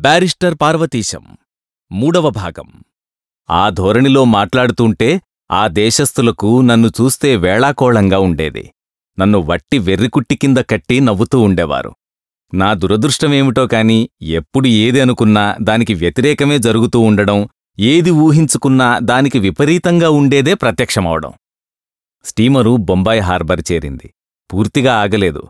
Barrister Parvateesam. మూడవ భాగం. ఆ ధోరణిలో మాట్లాడుతుంటే ఆ దేశస్థులకు నన్ను చూస్తే వేళాకోళంగా ఉండేది. నన్ను వట్టి వెర్రికుట్టి కింద కట్టి నవ్వుతూ ఉండేవారు. నా దురదృష్టమేమిటో కాని ఎప్పుడు ఏది అనుకున్నా దానికి వ్యతిరేకమే జరుగుతూ ఉండడం ఏది ఊహించుకున్నా దానికి విపరీతంగా ఉండేదే ప్రత్యక్షమవడం. స్టీమరు బొంబాయి హార్బర్ చేరింది. పూర్తిగా ఆగలేదు.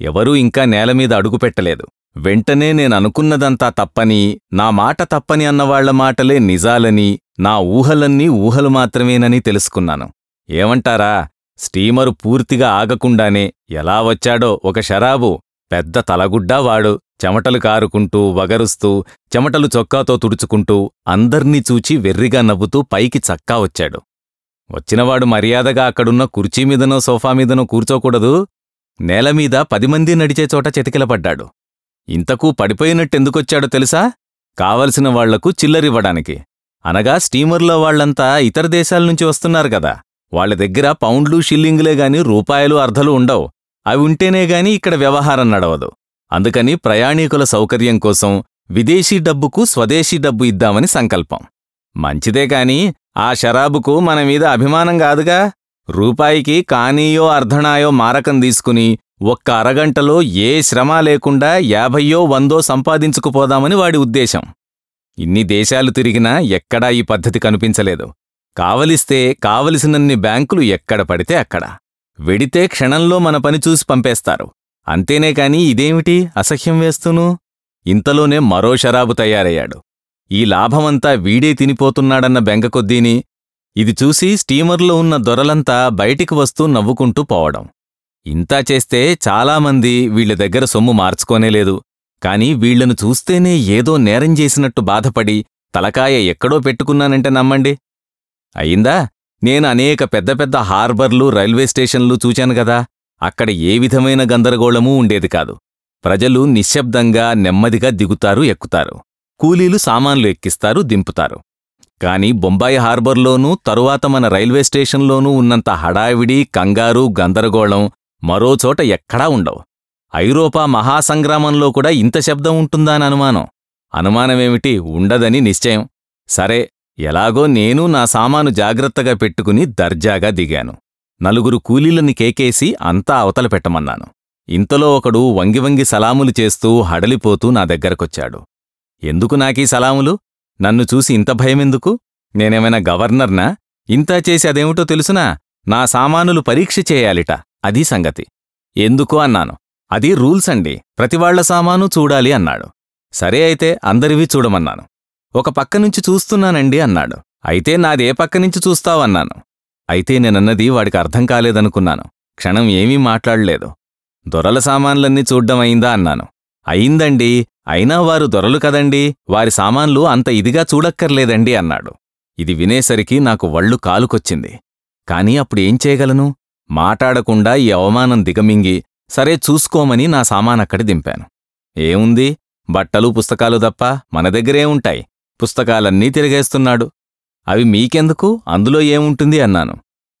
ఎవరూ ఇంకా నేలమీద అడుగుపెట్టలేదు. వెంటనే నేననుకున్నదంతా తప్పని నా మాట తప్పని అన్నవాళ్ళ మాటలే నిజాలని నా ఊహలన్నీ ఊహలు మాత్రమేనని తెలుసుకున్నాను. ఏమంటారా? స్టీమరు పూర్తిగా ఆగకుండానే ఎలా వచ్చాడో ఒక షరాబు పెద్ద తలగుడ్డా వాడు చెమటలు కారుకుంటూ వగరుస్తూ చెమటలు చొక్కాతో తుడుచుకుంటూ అందర్నీ చూచి వెర్రిగా నవ్వుతూ పైకి చక్కా వచ్చాడు. వచ్చినవాడు మర్యాదగా అక్కడున్న కుర్చీమీదనో సోఫామీదనో కూర్చోకూడదు. నేలమీద పదిమంది నడిచే చోట చెతికిలపడ్డాడు ఇంతకూ పడిపోయినట్టెందుకొచ్చాడో తెలుసా? కావలసిన వాళ్ళకు చిల్లరివ్వడానికి. అనగా స్టీమర్లో వాళ్ళంతా ఇతర దేశాల నుంచి వస్తున్నారు గదా వాళ్ళ దగ్గర పౌండ్లు షిల్లింగులే గాని రూపాయలు అర్ధలు ఉండవు. అవి ఉంటేనే గాని ఇక్కడ వ్యవహారం నడవదు. అందుకని ప్రయాణీకుల సౌకర్యం కోసం విదేశీ డబ్బుకు స్వదేశీ డబ్బు ఇద్దామని సంకల్పం. మంచిదే కాని ఆ షరాబుకు మన మీద అభిమానం కాదుగా? రూపాయికి కానీయో అర్ధనాయో మారకం తీసుకుని ఒక్క అరగంటలో ఏ శ్రమ లేకుండా యాభయ్యో వందో సంపాదించుకుపోదామని వాడి ఉద్దేశం. ఇన్ని దేశాలు తిరిగినా ఎక్కడా ఈ పద్ధతి కనిపించలేదు. కావలిస్తే కావలసినన్ని బ్యాంకులు ఎక్కడ పడితే అక్కడ. వెడితే క్షణంలో మన పని చూసి పంపేస్తారు. అంతేనే కాని ఇదేమిటి అసహ్యం వేస్తూను? ఇంతలోనే మరో షరాబు తయారయ్యాడు. ఈ లాభమంతా వీడే తినిపోతున్నాడన్న బెంగకొద్దీని ఇది చూసి స్టీమర్లో ఉన్న దొరలంతా బయటికి వస్తూ నవ్వుకుంటూ పోవడం. ఇంతా చేస్తే చాలామంది వీళ్ళ దగ్గర సొమ్ము మార్చుకోనేలేదు కాని వీళ్ళను చూస్తేనే ఏదో నేరం చేసినట్టు బాధపడి తలకాయ ఎక్కడో పెట్టుకున్నానంటే నమ్మండి. అయిందా నేను అనేక పెద్ద పెద్ద హార్బర్లు రైల్వే స్టేషన్లు చూచాను గదా అక్కడ ఏ విధమైన గందరగోళమూ ఉండేది కాదు. ప్రజలు నిశ్శబ్దంగా నెమ్మదిగా దిగుతారు ఎక్కుతారు. కూలీలు సామాన్లు ఎక్కిస్తారు దింపుతారు. కాని బొంబాయి హార్బర్లోనూ తరువాత మన రైల్వే స్టేషన్లోనూ ఉన్నంత హడావిడి కంగారు గందరగోళం మరోచోట ఎక్కడా ఉండవు. ఐరోపా మహాసంగ్రామంలో కూడా ఇంత శబ్దం ఉంటుందాని అనుమానం. అనుమానమేమిటి? ఉండదని నిశ్చయం. సరే ఎలాగో నేను నా సామాను జాగ్రత్తగా పెట్టుకుని దర్జాగా దిగాను. నలుగురు కూలీలని కేకేసి అంతా అవతల పెట్టమన్నాను. ఇంతలో ఒకడు వంగి వంగి సలాములు చేస్తూ హడలిపోతూ నా దగ్గరకొచ్చాడు. ఎందుకు నాకీ సలాములు? నన్ను చూసి ఇంత భయమెందుకు? నేనేమైనా గవర్నర్నా? ఇంతా చేసి అదేమిటో తెలుసునా? నా సామానులు పరీక్ష చేయాలిట. అది సంగతి. ఎందుకు అన్నాను? అది రూల్స్ అండి. ప్రతివాళ్ళ సామాను చూడాలి అన్నాడు. సరే అయితే అందరివి చూడమన్నాను. ఒక పక్క నుంచి చూస్తున్నానండి అన్నాడు. అయితే నాదే పక్క నుంచి చూస్తావన్నాను. అయితే నేనన్నది వాడికి అర్థం కాలేదనుకున్నాను. క్షణం ఏమీ మాట్లాడలేదు. దొరల సామాన్లన్నీ చూడ్డం అయిందా అన్నాను. అయిందండి. అయినా వారు దొరలు కదండి. వారి సామాన్లు అంత ఇదిగా చూడక్కర్లేదండి అన్నాడు. ఇది వినేసరికి నాకు వళ్ళు కాలుకొచ్చింది. కాని అప్పుడేం చేయగలను? మాటాడకుండా ఈ అవమానం దిగమింగి సరే చూసుకోమని నా సామానక్కడి దింపాను. ఏముంది? బట్టలు పుస్తకాలు తప్ప మన దగ్గరే ఉంటాయి. పుస్తకాలన్నీ తిరిగేస్తున్నాడు. అవి మీకెందుకు? అందులో ఏముంటుంది అన్నాను.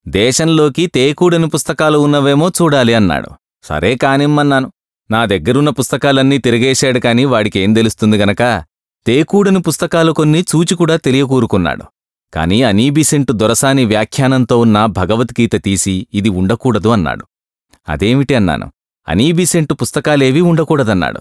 దేశంలోకి తేకూడని పుస్తకాలు ఉన్నవేమో చూడాలి అన్నాడు. సరే కానిమ్మన్నాను. నా దగ్గరున్న పుస్తకాలన్నీ తిరిగేశాడు కాని వాడికేం తెలుస్తుంది గనక? తేకూడని పుస్తకాలు కొన్ని చూచికూడా తెలియకూరుకున్నాడు. కాని అనీబిసెంటు దొరసాని వ్యాఖ్యానంతో ఉన్న భగవద్గీత తీసి ఇది ఉండకూడదు అన్నాడు. అదేమిటి అన్నాను? అనీబిసెంటు పుస్తకాలేవీ ఉండకూడదన్నాడు.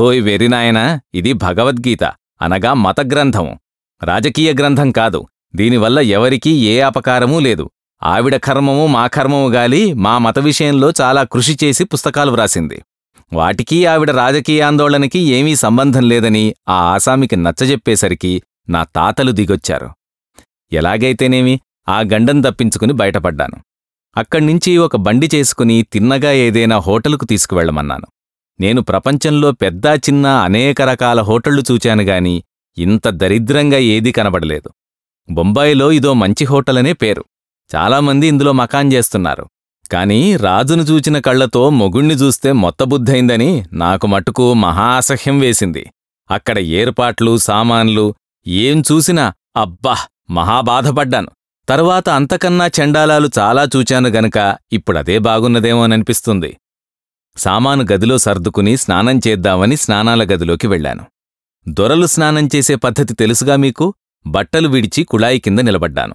ఓయ్ వెరినాయనా ఇది భగవద్గీత అనగా మతగ్రంథం. రాజకీయ గ్రంథం కాదు దీనివల్ల ఎవరికీ ఏ అపకారమూ లేదు. ఆవిడ కర్మము మా కర్మము గాలి మా మత విషయంలో చాలా కృషి చేసి పుస్తకాలు వ్రాసింది. వాటికి ఆవిడ రాజకీయాందోళనకి ఏమీ సంబంధం లేదని ఆ ఆసామికి నచ్చజెప్పేసరికి నా తాతలు దిగొచ్చారు. ఎలాగైతేనేమి ఆ గండం తప్పించుకుని బయటపడ్డాను. అక్కడ్నించి ఒక బండి చేసుకుని తిన్నగా ఏదైనా హోటలుకు తీసుకువెళ్ళమన్నాను నేను ప్రపంచంలో పెద్ద చిన్న అనేక రకాల హోటళ్ళు చూచాను గాని ఇంత దరిద్రంగా ఏదీ కనబడలేదు. బొంబాయిలో ఇదో మంచి హోటలనే పేరు. చాలామంది ఇందులో మకాన్ చేస్తున్నారు. కాని రాజును చూచిన కళ్ళతో మొగుణ్ణి చూస్తే మొత్తబుద్ధైందని నాకు మటుకు మహా అసహ్యం వేసింది. అక్కడ ఏర్పాట్లు సామాన్లు ఏం చూసినా అబ్బా! మహాబాధపడ్డాను. తరువాత అంతకన్నా చండాలాలు చాలా చూచాను గనక ఇప్పుడదే బాగున్నదేమోననిపిస్తుంది సామాను గదిలో సర్దుకుని స్నానం చేద్దామని స్నానాల గదిలోకి వెళ్ళాను. దొరలు స్నానం చేసే పద్ధతి తెలుసుగా మీకు? బట్టలు విడిచి కుళాయి కింద నిలబడ్డాను.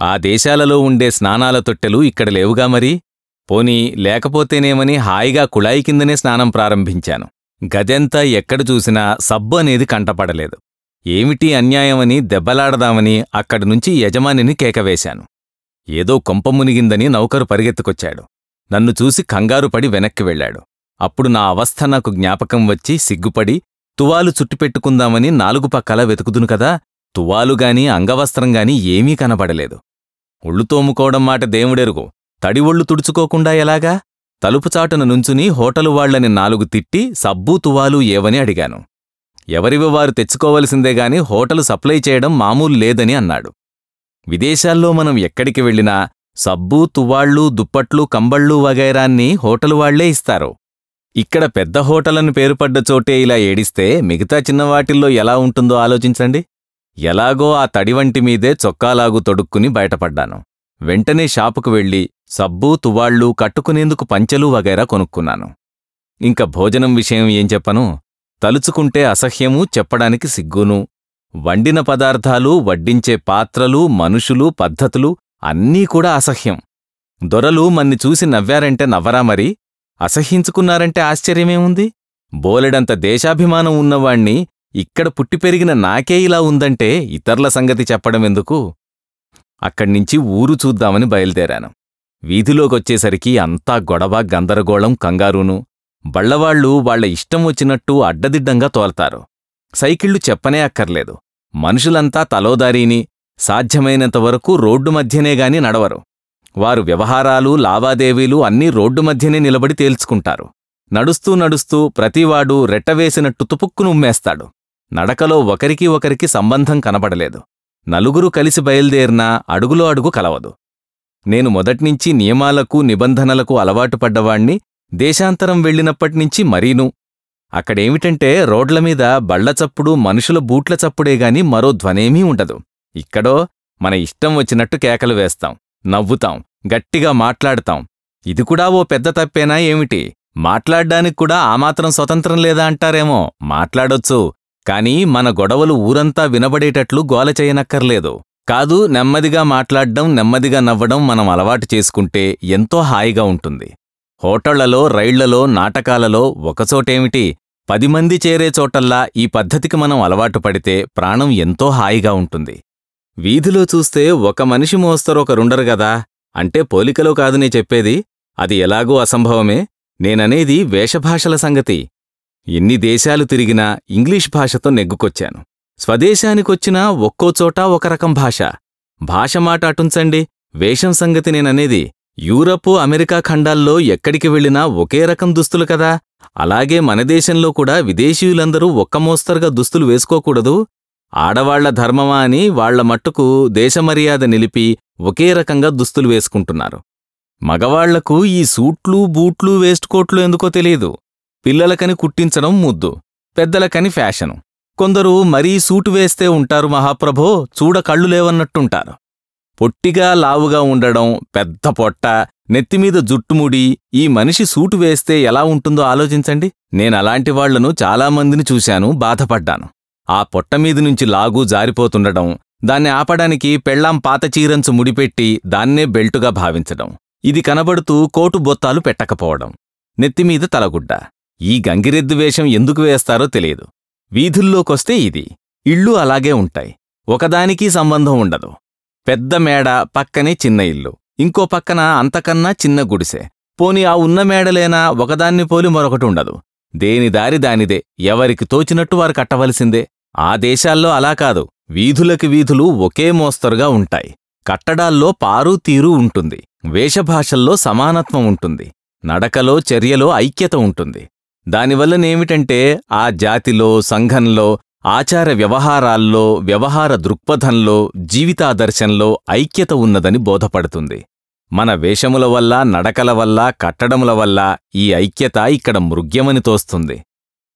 ఆ దేశాలలో ఉండే స్నానాల తొట్టెలు ఇక్కడ లేవుగా మరి? పోనీ లేకపోతేనేమని హాయిగా కుళాయి కిందనే స్నానం ప్రారంభించాను. గదెంతా ఎక్కడ చూసినా సబ్బు అనేది కంటపడలేదు. ఏమిటి అన్యాయమని దెబ్బలాడదామని అక్కడి నుంచి యజమానిని కేకవేశాను. ఏదో కొంప మునిగిందని నౌకరు పరిగెత్తుకొచ్చాడు. నన్ను చూసి కంగారుపడి వెనక్కి వెళ్ళాడు. అప్పుడు నా అవస్థ నాకు జ్ఞాపకం వచ్చి సిగ్గుపడి తువాలు చుట్టిపెట్టుకుందామని నాలుగు పక్కల వెతుకుదును కదా తువాలుగాని అంగవస్త్రంగాని ఏమీ కనబడలేదు. ఒళ్ళు తోముకోవడం మాట దేవుడెరుగు. తడి ఒళ్ళు తుడుచుకోకుండా ఎలాగా? తలుపుచాటున నుంచుని హోటలు వాళ్ళని నాలుగు తిట్టి సబ్బూ తువాలు ఏవని అడిగాను. ఎవరివి వారు తెచ్చుకోవలసిందే గాని హోటలు సప్లై చేయడం మామూలు లేదని అన్నాడు. విదేశాల్లో మనం ఎక్కడికి వెళ్ళినా సబ్బు తువ్వాళ్ళు దుప్పట్లు కంబళ్ళు వగైరాన్ని హోటలు వాళ్ళే ఇస్తారు. ఇక్కడ పెద్ద హోటలను పేరుపడ్డ చోటే ఇలా ఏడిస్తే మిగతా చిన్నవాటిల్లో ఎలా ఉంటుందో ఆలోచించండి. ఎలాగో ఆ తడివంటి మీదే చొక్కాలాగు తొడుక్కుని బయటపడ్డాను. వెంటనే షాపుకు వెళ్ళి సబ్బు తువ్వాళ్ళు కట్టుకునేందుకు పంచెలు వగైరా కొనుక్కున్నాను. ఇంక భోజనం విషయం ఏం చెప్పను? తలుచుకుంటే అసహ్యమూ చెప్పడానికి సిగ్గును. వండిన పదార్థాలు వడ్డించే పాత్రలు మనుషులు పద్ధతులు అన్నీ కూడా అసహ్యం. దొరలు మన్ని చూసి నవ్వారంటే నవ్వరా మరి? అసహ్యించుకున్నారంటే ఆశ్చర్యమేముంది? బోలెడంత దేశాభిమానం ఉన్నవాణ్ణి ఇక్కడ పుట్టి పెరిగిన నాకే ఇలా ఉందంటే ఇతర్ల సంగతి చెప్పడమెందుకు? అక్కడ్నించి ఊరు చూద్దామని బయలుదేరాను. వీధిలోకొచ్చేసరికి అంతా గొడవ గందరగోళం కంగారూను. బళ్ళవాళ్ళు వాళ్ళ ఇష్టం వచ్చినట్టు అడ్డదిడ్డంగా తోల్తారు. సైకిళ్ళు చెప్పనే అక్కర్లేదు. మనుషులంతా తలోదారీని సాధ్యమైనంతవరకు రోడ్డు మధ్యనేగాని నడవరు. వారు వ్యవహారాలు లావాదేవీలు అన్నీ రోడ్డు మధ్యనే నిలబడి తేల్చుకుంటారు. నడుస్తూ నడుస్తూ ప్రతివాడు రెట్టవేసినట్టు తుపుక్కును ఉమ్మేస్తాడు. నడకలో ఒకరికి ఒకరికి సంబంధం కనబడలేదు. నలుగురు కలిసి బయలుదేరినా అడుగులో అడుగు కలవదు. నేను మొదట్నించి నియమాలకు నిబంధనలకు అలవాటు పడ్డవాణ్ణి దేశాంతరం వెళ్ళినప్పట్నించి మరీను. అక్కడేమిటంటే రోడ్లమీద బళ్ళచప్పుడు మనుషుల బూట్ల చప్పుడేగాని మరో ధ్వనేమీ ఉండదు. ఇక్కడో మన ఇష్టం వచ్చినట్టు కేకలు వేస్తాం నవ్వుతాం గట్టిగా మాట్లాడతాం. ఇది కూడా ఓ పెద్ద తప్పేనా ఏమిటి? మాట్లాడ్డానికి కూడా ఆ మాత్రం స్వతంత్రం లేదా అంటారేమో? మాట్లాడొచ్చు. కాని మన గొడవలు ఊరంతా వినబడేటట్లు గోల చేయనక్కర్లేదు. కాదు నెమ్మదిగా మాట్లాడ్డం నెమ్మదిగా నవ్వడం మనం అలవాటు చేసుకుంటే ఎంతో హాయిగా ఉంటుంది. హోటళ్ళలో రైళ్ళలో నాటకాలలో ఒకచోటేమిటి పది మంది చేరే చోటల్లా ఈ పద్ధతికి మనం అలవాటు పడితే ప్రాణం ఎంతో హాయిగా ఉంటుంది. వీధిలో చూస్తే ఒక మనిషి మోస్తరొకరుండరు గదా? అంటే పోలికలో కాదునే చెప్పేది? అది ఎలాగూ అసంభవమే? నేననేది వేషభాషల సంగతి. ఎన్ని దేశాలు తిరిగినా ఇంగ్లీష్ భాషతో నెగ్గుకొచ్చాను. స్వదేశానికొచ్చినా ఒక్కోచోటా ఒక రకం భాష. భాష మాట అటుంచండి. వేషం సంగతి నేననేది. యూరపు అమెరికా ఖండాల్లో ఎక్కడికి వెళ్ళినా ఒకే రకం దుస్తులు కదా. అలాగే మన దేశంలో కూడా విదేశీయులందరూ ఒక్క మోస్తరుగా దుస్తులు వేసుకోకూడదు. ఆడవాళ్ళ ధర్మమా అని వాళ్ళ మట్టుకు దేశమర్యాద నిలిపి ఒకే రకంగా దుస్తులు వేసుకుంటున్నారు. మగవాళ్ళకు ఈ సూట్లు బూట్లు వేస్ట్ కోట్లు ఎందుకో తెలియదు. పిల్లలకని కుట్టించడం ముద్దు. పెద్దలకని ఫ్యాషను. కొందరు మరీ సూటు వేస్తే ఉంటారు మహాప్రభో చూడ కళ్ళు లేవన్నట్టుంటారు. పొట్టిగా లావుగా ఉండడం పెద్ద పొట్ట నెత్తిమీద జుట్టుముడి ఈ మనిషి సూటు వేస్తే ఎలా ఉంటుందో ఆలోచించండి. నేనలాంటి వాళ్ళను చాలామందిని చూశాను బాధపడ్డాను. ఆ పొట్టమీది నుంచి లాగు జారిపోతుండడం దాన్ని ఆపడానికి పెళ్ళాం పాత చీరంచు ముడిపెట్టి దాన్నే బెల్టుగా భావించడం ఇది కనబడుతూ కోటు బొత్తాలు పెట్టకపోవడం నెత్తిమీద తలగుడ్డ. ఈ గంగిరెద్దు వేషం ఎందుకు వేస్తారో తెలియదు. వీధుల్లోకొస్తే ఇది ఇళ్ళు అలాగే ఉంటాయి. ఒకదానికీ సంబంధం ఉండదు. పెద్ద మేడ పక్కనే చిన్న ఇల్లు. ఇంకో పక్కన అంతకన్నా చిన్న గుడిసె. పోని ఆ ఉన్న మేడలేనా? ఒకదాన్ని పోలి మరొకటి ఉండదు. దేని దారి దానిదే. ఎవరికి తోచినట్టు వారు కట్టవలసిందే. ఆ దేశాల్లో అలా కాదు. వీధులకి వీధులు ఒకే మోస్తరుగా ఉంటాయి. కట్టడాల్లో పారు తీరు ఉంటుంది. వేషభాషల్లో సమానత్వం ఉంటుంది. నడకలో చర్యలో ఐక్యత ఉంటుంది. దానివల్లనేమిటంటే ఆ జాతిలో సంఘంలో ఆచార వ్యవహారాల్లో వ్యవహార దృక్పథంలో జీవితాదర్శంలో ఐక్యత ఉన్నదని బోధపడుతుంది. మన వేషముల వల్ల నడకల వల్ల కట్టడముల వల్ల ఈ ఐక్యత ఇక్కడ మృగ్యమని తోస్తుంది.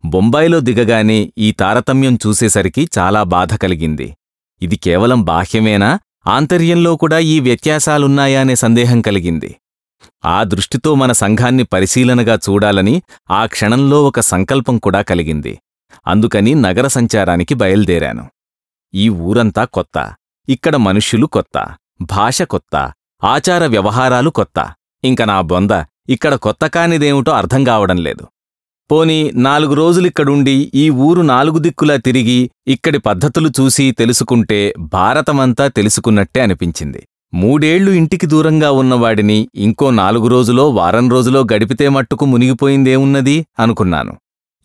బొంబాయిలో దిగగానే ఈ తారతమ్యం చూసేసరికి చాలా బాధ కలిగింది. ఇది కేవలం బాహ్యమేనా? ఆంతర్యంలో కూడా ఈ వ్యత్యాసాలున్నాయా అనే సందేహం కలిగింది. ఆ దృష్టితో మన సంఘాన్ని పరిశీలనగా చూడాలని ఆ క్షణంలో ఒక సంకల్పం కూడా కలిగింది. అందుకని నగర సంచారానికి బయలుదేరాను. ఈ ఊరంతా కొత్త. ఇక్కడ మనుష్యులు కొత్త. భాష కొత్త. ఆచార వ్యవహారాలు కొత్త. ఇంక నా బొంద ఇక్కడ కొత్త కానిదేమిటో అర్థం కావడం లేదు. పోనీ నాలుగు రోజులిక్కడుండి ఈ ఊరు నాలుగు దిక్కులా తిరిగి ఇక్కడి పద్ధతులు చూసి తెలుసుకుంటే భారతమంతా తెలుసుకున్నట్టే అనిపించింది. మూడేళ్ళు ఇంటికి దూరంగా ఉన్నవాడిని ఇంకో నాలుగు రోజులో వారం రోజులో గడిపితే మట్టుకు మునిగిపోయిందేమున్నది అనుకున్నాను.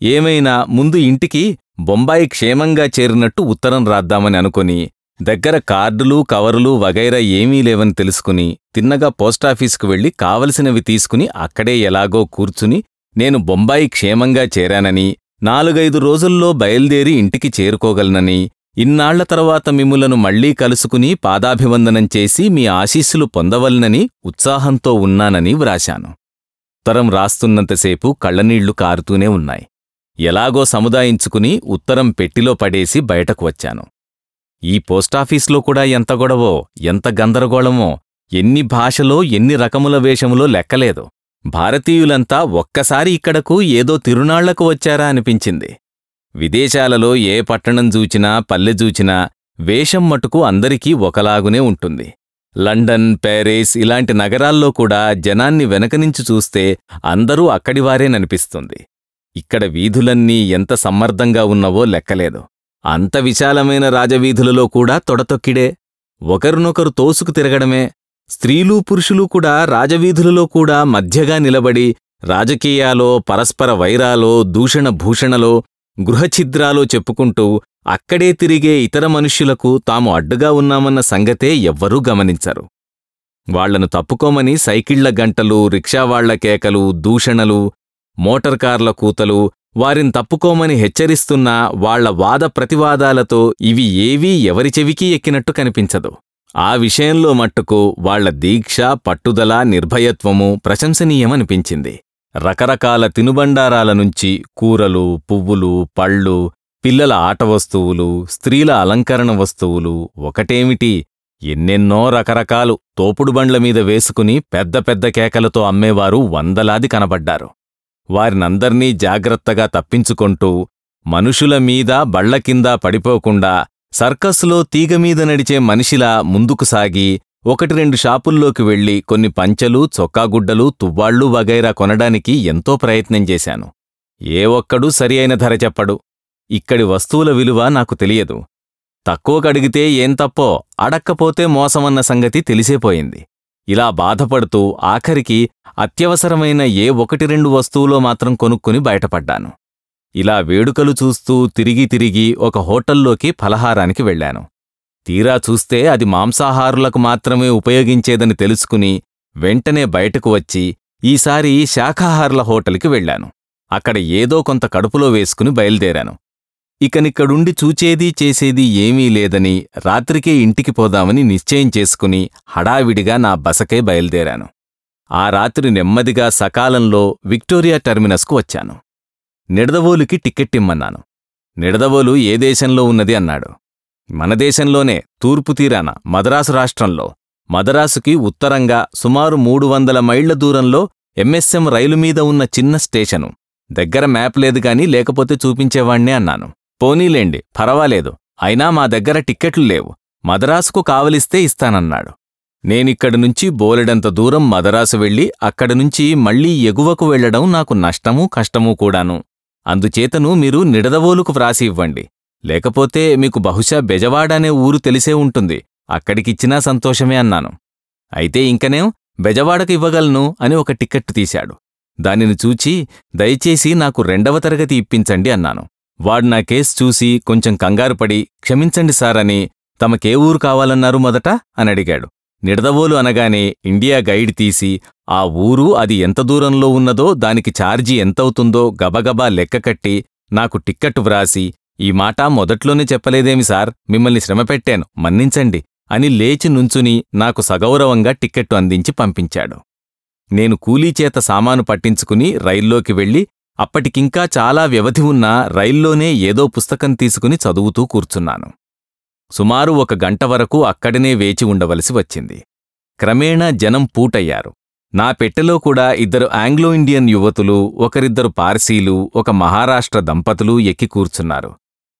ఏమైనా ముందు ఇంటికి బొంబాయి క్షేమంగా చేరినట్టు ఉత్తరం రాద్దామని అనుకుని దగ్గర కార్డులు కవరులు వగైరా ఏమీ లేవని తెలుసుకుని తిన్నగా పోస్టాఫీసుకు వెళ్ళి కావలసినవి తీసుకుని అక్కడే ఎలాగో కూర్చుని నేను బొంబాయి క్షేమంగా చేరానని నాలుగైదు రోజుల్లో బయల్దేరి ఇంటికి చేరుకోగలనని ఇన్నాళ్ళ తర్వాత మిమ్ములను మళ్ళీ కలుసుకుని పాదాభివందనం చేసి మీ ఆశీస్సులు పొందవలనని ఉత్సాహంతో ఉన్నానని వ్రాశాను. ఉత్తరం రాస్తున్నంతసేపు కళ్ళనీళ్ళు కారుతూనే ఉన్నాయి. ఎలాగో సముదాయించుకుని ఉత్తరం పెట్టిలో పడేసి బయటకు వచ్చాను. ఈ పోస్టాఫీసులో కూడా ఎంత గొడవో ఎంత గందరగోళమో ఎన్ని భాషలో ఎన్ని రకముల వేషములో లెక్కలేదు. భారతీయులంతా ఒక్కసారి ఇక్కడకు ఏదో తిరునాళ్ళకు వచ్చారా అనిపించింది. విదేశాలలో ఏ పట్టణం చూచినా పల్లె చూచినా వేషం మటుకు అందరికీ ఒకలాగునే ఉంటుంది. లండన్ ప్యారిస్ ఇలాంటి నగరాల్లో కూడా జనాన్ని వెనకనించి చూస్తే అందరూ అక్కడివారేననిపిస్తుంది. ఇక్కడ వీధులన్నీ ఎంత సమ్మర్దంగా ఉన్నవో లెక్కలేదు. అంత విశాలమైన రాజవీధులలో కూడా తొడతొక్కిడే. ఒకరినొకరు తోసుకు తిరగడమే. స్త్రీలు పురుషులు కూడా రాజవీధులలో కూడా మధ్యగా నిలబడి రాజకీయాలో పరస్పర వైరాలో దూషణ భూషణలో గృహఛిద్రాలో చెప్పుకుంటూ అక్కడే తిరిగే ఇతర మనుష్యులకు తాము అడ్డుగా ఉన్నామన్న సంగతే ఎవ్వరూ గమనించరు. వాళ్ళను తప్పుకోమని సైకిళ్ళ గంటలు రిక్షావాళ్ళ కేకలు దూషణలు మోటార్ కార్ల కూతలు వారిని తప్పుకోమని హెచ్చరిస్తున్నా వాళ్ళ వాద ప్రతివాదాలతో ఇవి ఏవీ ఎవరి చెవికి ఎక్కినట్టు కనిపించదు. ఆ విషయంలో మట్టుకు వాళ్ళ దీక్ష పట్టుదల నిర్భయత్వము ప్రశంసనీయమనిపించింది. రకరకాల తినుబండారాల నుంచి కూరలు పువ్వులు పళ్ళు పిల్లల ఆట వస్తువులు స్త్రీల అలంకరణ వస్తువులు ఒకటేమిటి? ఎన్నెన్నో రకరకాలు తోపుడు బండ్ల మీద వేసుకుని పెద్ద పెద్ద కేకలతో అమ్మేవారు వందలాది కనబడ్డారు. వారినందర్నీ జాగ్రత్తగా తప్పించుకొంటూ మనుషుల మీద బళ్ళ కింద పడిపోకుండా సర్కస్లో తీగమీద నడిచే మనిషిలా ముందుకు సాగి ఒకటి రెండు షాపుల్లోకి వెళ్ళి కొన్ని పంచలు చొక్కాగుడ్డలు తువ్వాళ్ళు వగైరా కొనడానికి ఎంతో ప్రయత్నం చేశాను. ఏ ఒక్కడూ సరి అయిన ధర చెప్పడు. ఇక్కడి వస్తువుల విలువ నాకు తెలియదు. తక్కువకడిగితే ఏం తప్పో అడక్కపోతే మోసమన్న సంగతి తెలిసేపోయింది ఇలా బాధపడుతూ ఆఖరికి అత్యవసరమైన ఏ ఒకటి రెండు వస్తువులో మాత్రం కొనుక్కుని బయటపడ్డాను. ఇలా వేడుకలు చూస్తూ తిరిగి తిరిగి ఒక హోటల్లోకి ఫలహారానికి వెళ్ళాను తీరా చూస్తే అది మాంసాహారులకు మాత్రమే ఉపయోగించేదని తెలుసుకుని వెంటనే బయటకు వచ్చి ఈసారి శాఖాహారుల హోటల్కి వెళ్ళాను అక్కడ ఏదో కొంత కడుపులో వేసుకుని బయలుదేరాను. ఇకనిక్కడుండి చూచేదీ చేసేదీ ఏమీ లేదని రాత్రికే ఇంటికి పోదామని నిశ్చయం చేసుకుని హడావిడిగా నా బసకే బయలుదేరాను. ఆ రాత్రి నెమ్మదిగా సకాలంలో విక్టోరియా టెర్మినస్కు వచ్చాను. నిడదవోలుకి టిక్కెట్టిమ్మన్నాను. నిడదవోలు ఏ దేశంలో ఉన్నది అన్నాడు. మన దేశంలోనే తూర్పు తీరాన మదరాసు రాష్ట్రంలో. మదరాసుకి ఉత్తరంగా సుమారు మూడు వందల మైళ్ళ దూరంలో ఎంఎస్ఎం రైలు మీద ఉన్న చిన్న స్టేషను. దగ్గర మ్యాప్ లేదు గాని లేకపోతే చూపించేవాణ్ణే అన్నాను. పోనీలేండి పర్వాలేదు. అయినా మా దగ్గర టిక్కెట్లు లేవు. మదరాసుకు కావలిస్తే ఇస్తానన్నాడు. నేనిక్కడి నుంచి బోలెడంత దూరం మదరాసు వెళ్ళి అక్కడినుంచి మళ్ళీ ఎగువకు వెళ్ళడం నాకు నష్టమూ కష్టమూ కూడాను. అందుచేతను మీరు నిడదవోలుకు వ్రాసి ఇవ్వండి. లేకపోతే మీకు బహుశా బెజవాడ అనే ఊరు తెలిసే ఉంటుంది. అక్కడికిచ్చినా సంతోషమే అన్నాను. అయితే ఇంకనేం? బెజవాడకు ఇవ్వగలను అని ఒక టిక్కెట్ తీశాడు. దానిని చూచి దయచేసి నాకు రెండవ తరగతి ఇప్పించండి అన్నాను. వాడు నా కేసు చూసి కొంచెం కంగారుపడి క్షమించండి సార్ అని తమకే ఊరు కావాలన్నారు మొదట? అని అడిగాడు. నిడదవోలు అనగానే ఇండియా గైడ్ తీసి ఆ ఊరు అది ఎంత దూరంలో ఉన్నదో దానికి ఛార్జీ ఎంతవుతుందో గబగబా లెక్కకట్టి నాకు టిక్కెట్ వ్రాసి ఈ మాట మొదట్లోనే చెప్పలేదేమి సార్? మిమ్మల్ని శ్రమపెట్టాను మన్నించండి అని లేచి నుంచుని నాకు సగౌరవంగా టిక్కెట్టు అందించి పంపించాడు. నేను కూలీచేత సామాను పట్టించుకుని రైల్లోకి వెళ్ళి అప్పటికింకా చాలా వ్యవధి ఉన్నా రైల్లోనే ఏదో పుస్తకం తీసుకుని చదువుతూ కూర్చున్నాను. సుమారు ఒక గంట వరకు అక్కడనే వేచి ఉండవలసి వచ్చింది. క్రమేణా జనం పూటయ్యారు. నా పెట్టెలో కూడా ఇద్దరు ఆంగ్లో ఇండియన్ యువతులు ఒకరిద్దరు పార్సీలు ఒక మహారాష్ట్ర దంపతులు ఎక్కి కూర్చున్నారు.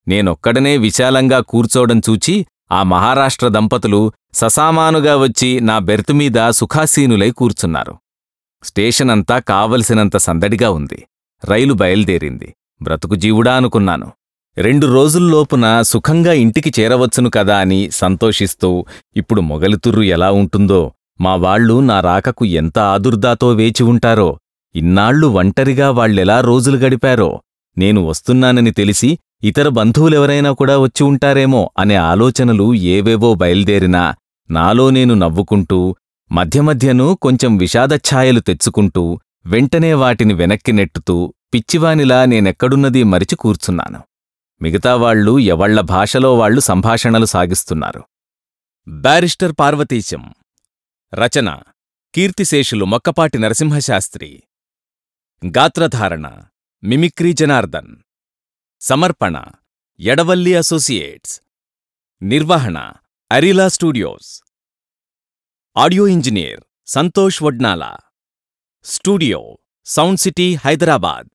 నేనొక్కడనే విశాలంగా కూర్చోవడం చూచి ఆ మహారాష్ట్ర దంపతులు ససామానుగా వచ్చి నా బెర్తుమీద సుఖాసీనులై కూర్చున్నారు. స్టేషన్ అంతా కావలసినంత సందడిగా ఉంది. రైలు బయల్దేరింది. బ్రతుకు జీవుడా అనుకున్నాను. రెండు రోజుల్లోపున సుఖంగా ఇంటికి చేరవచ్చును కదా అని సంతోషిస్తూ ఇప్పుడు మొగలితుర్రు ఎలా ఉంటుందో మా వాళ్ళు నా రాకకు ఎంత ఆదుర్దాతో వేచి ఉంటారో ఇన్నాళ్ళు ఒంటరిగా వాళ్ళెలా రోజులు గడిపారో నేను వస్తున్నానని తెలిసి ఇతర బంధువులెవరైనా కూడా వచ్చి ఉంటారేమో అనే ఆలోచనలు ఏవేవో బయల్దేరినా నాలో నేను నవ్వుకుంటూ మధ్య మధ్యను కొంచెం విషాదఛాయలు తెచ్చుకుంటూ వెంటనే వాటిని వెనక్కి నెట్టుతూ పిచ్చివానిలా నేనెక్కడున్నది మరిచి కూర్చున్నాను. మిగతావాళ్ళు ఎవళ్ళ భాషలో వాళ్ళు సంభాషణలు సాగిస్తున్నారు. బ్యారిస్టర్ పార్వతీశం. రచన. కీర్తిశేషులు మొక్కపాటి నరసింహశాస్త్రి. గాత్రధారణ. మిమిక్రీ జనార్దన్. సమర్పణ. ఎడవల్లి అసోసియేట్స్. నిర్వహణ. Arila studios. Audio engineer. Santosh Vadnala. Studio sound city Hyderabad.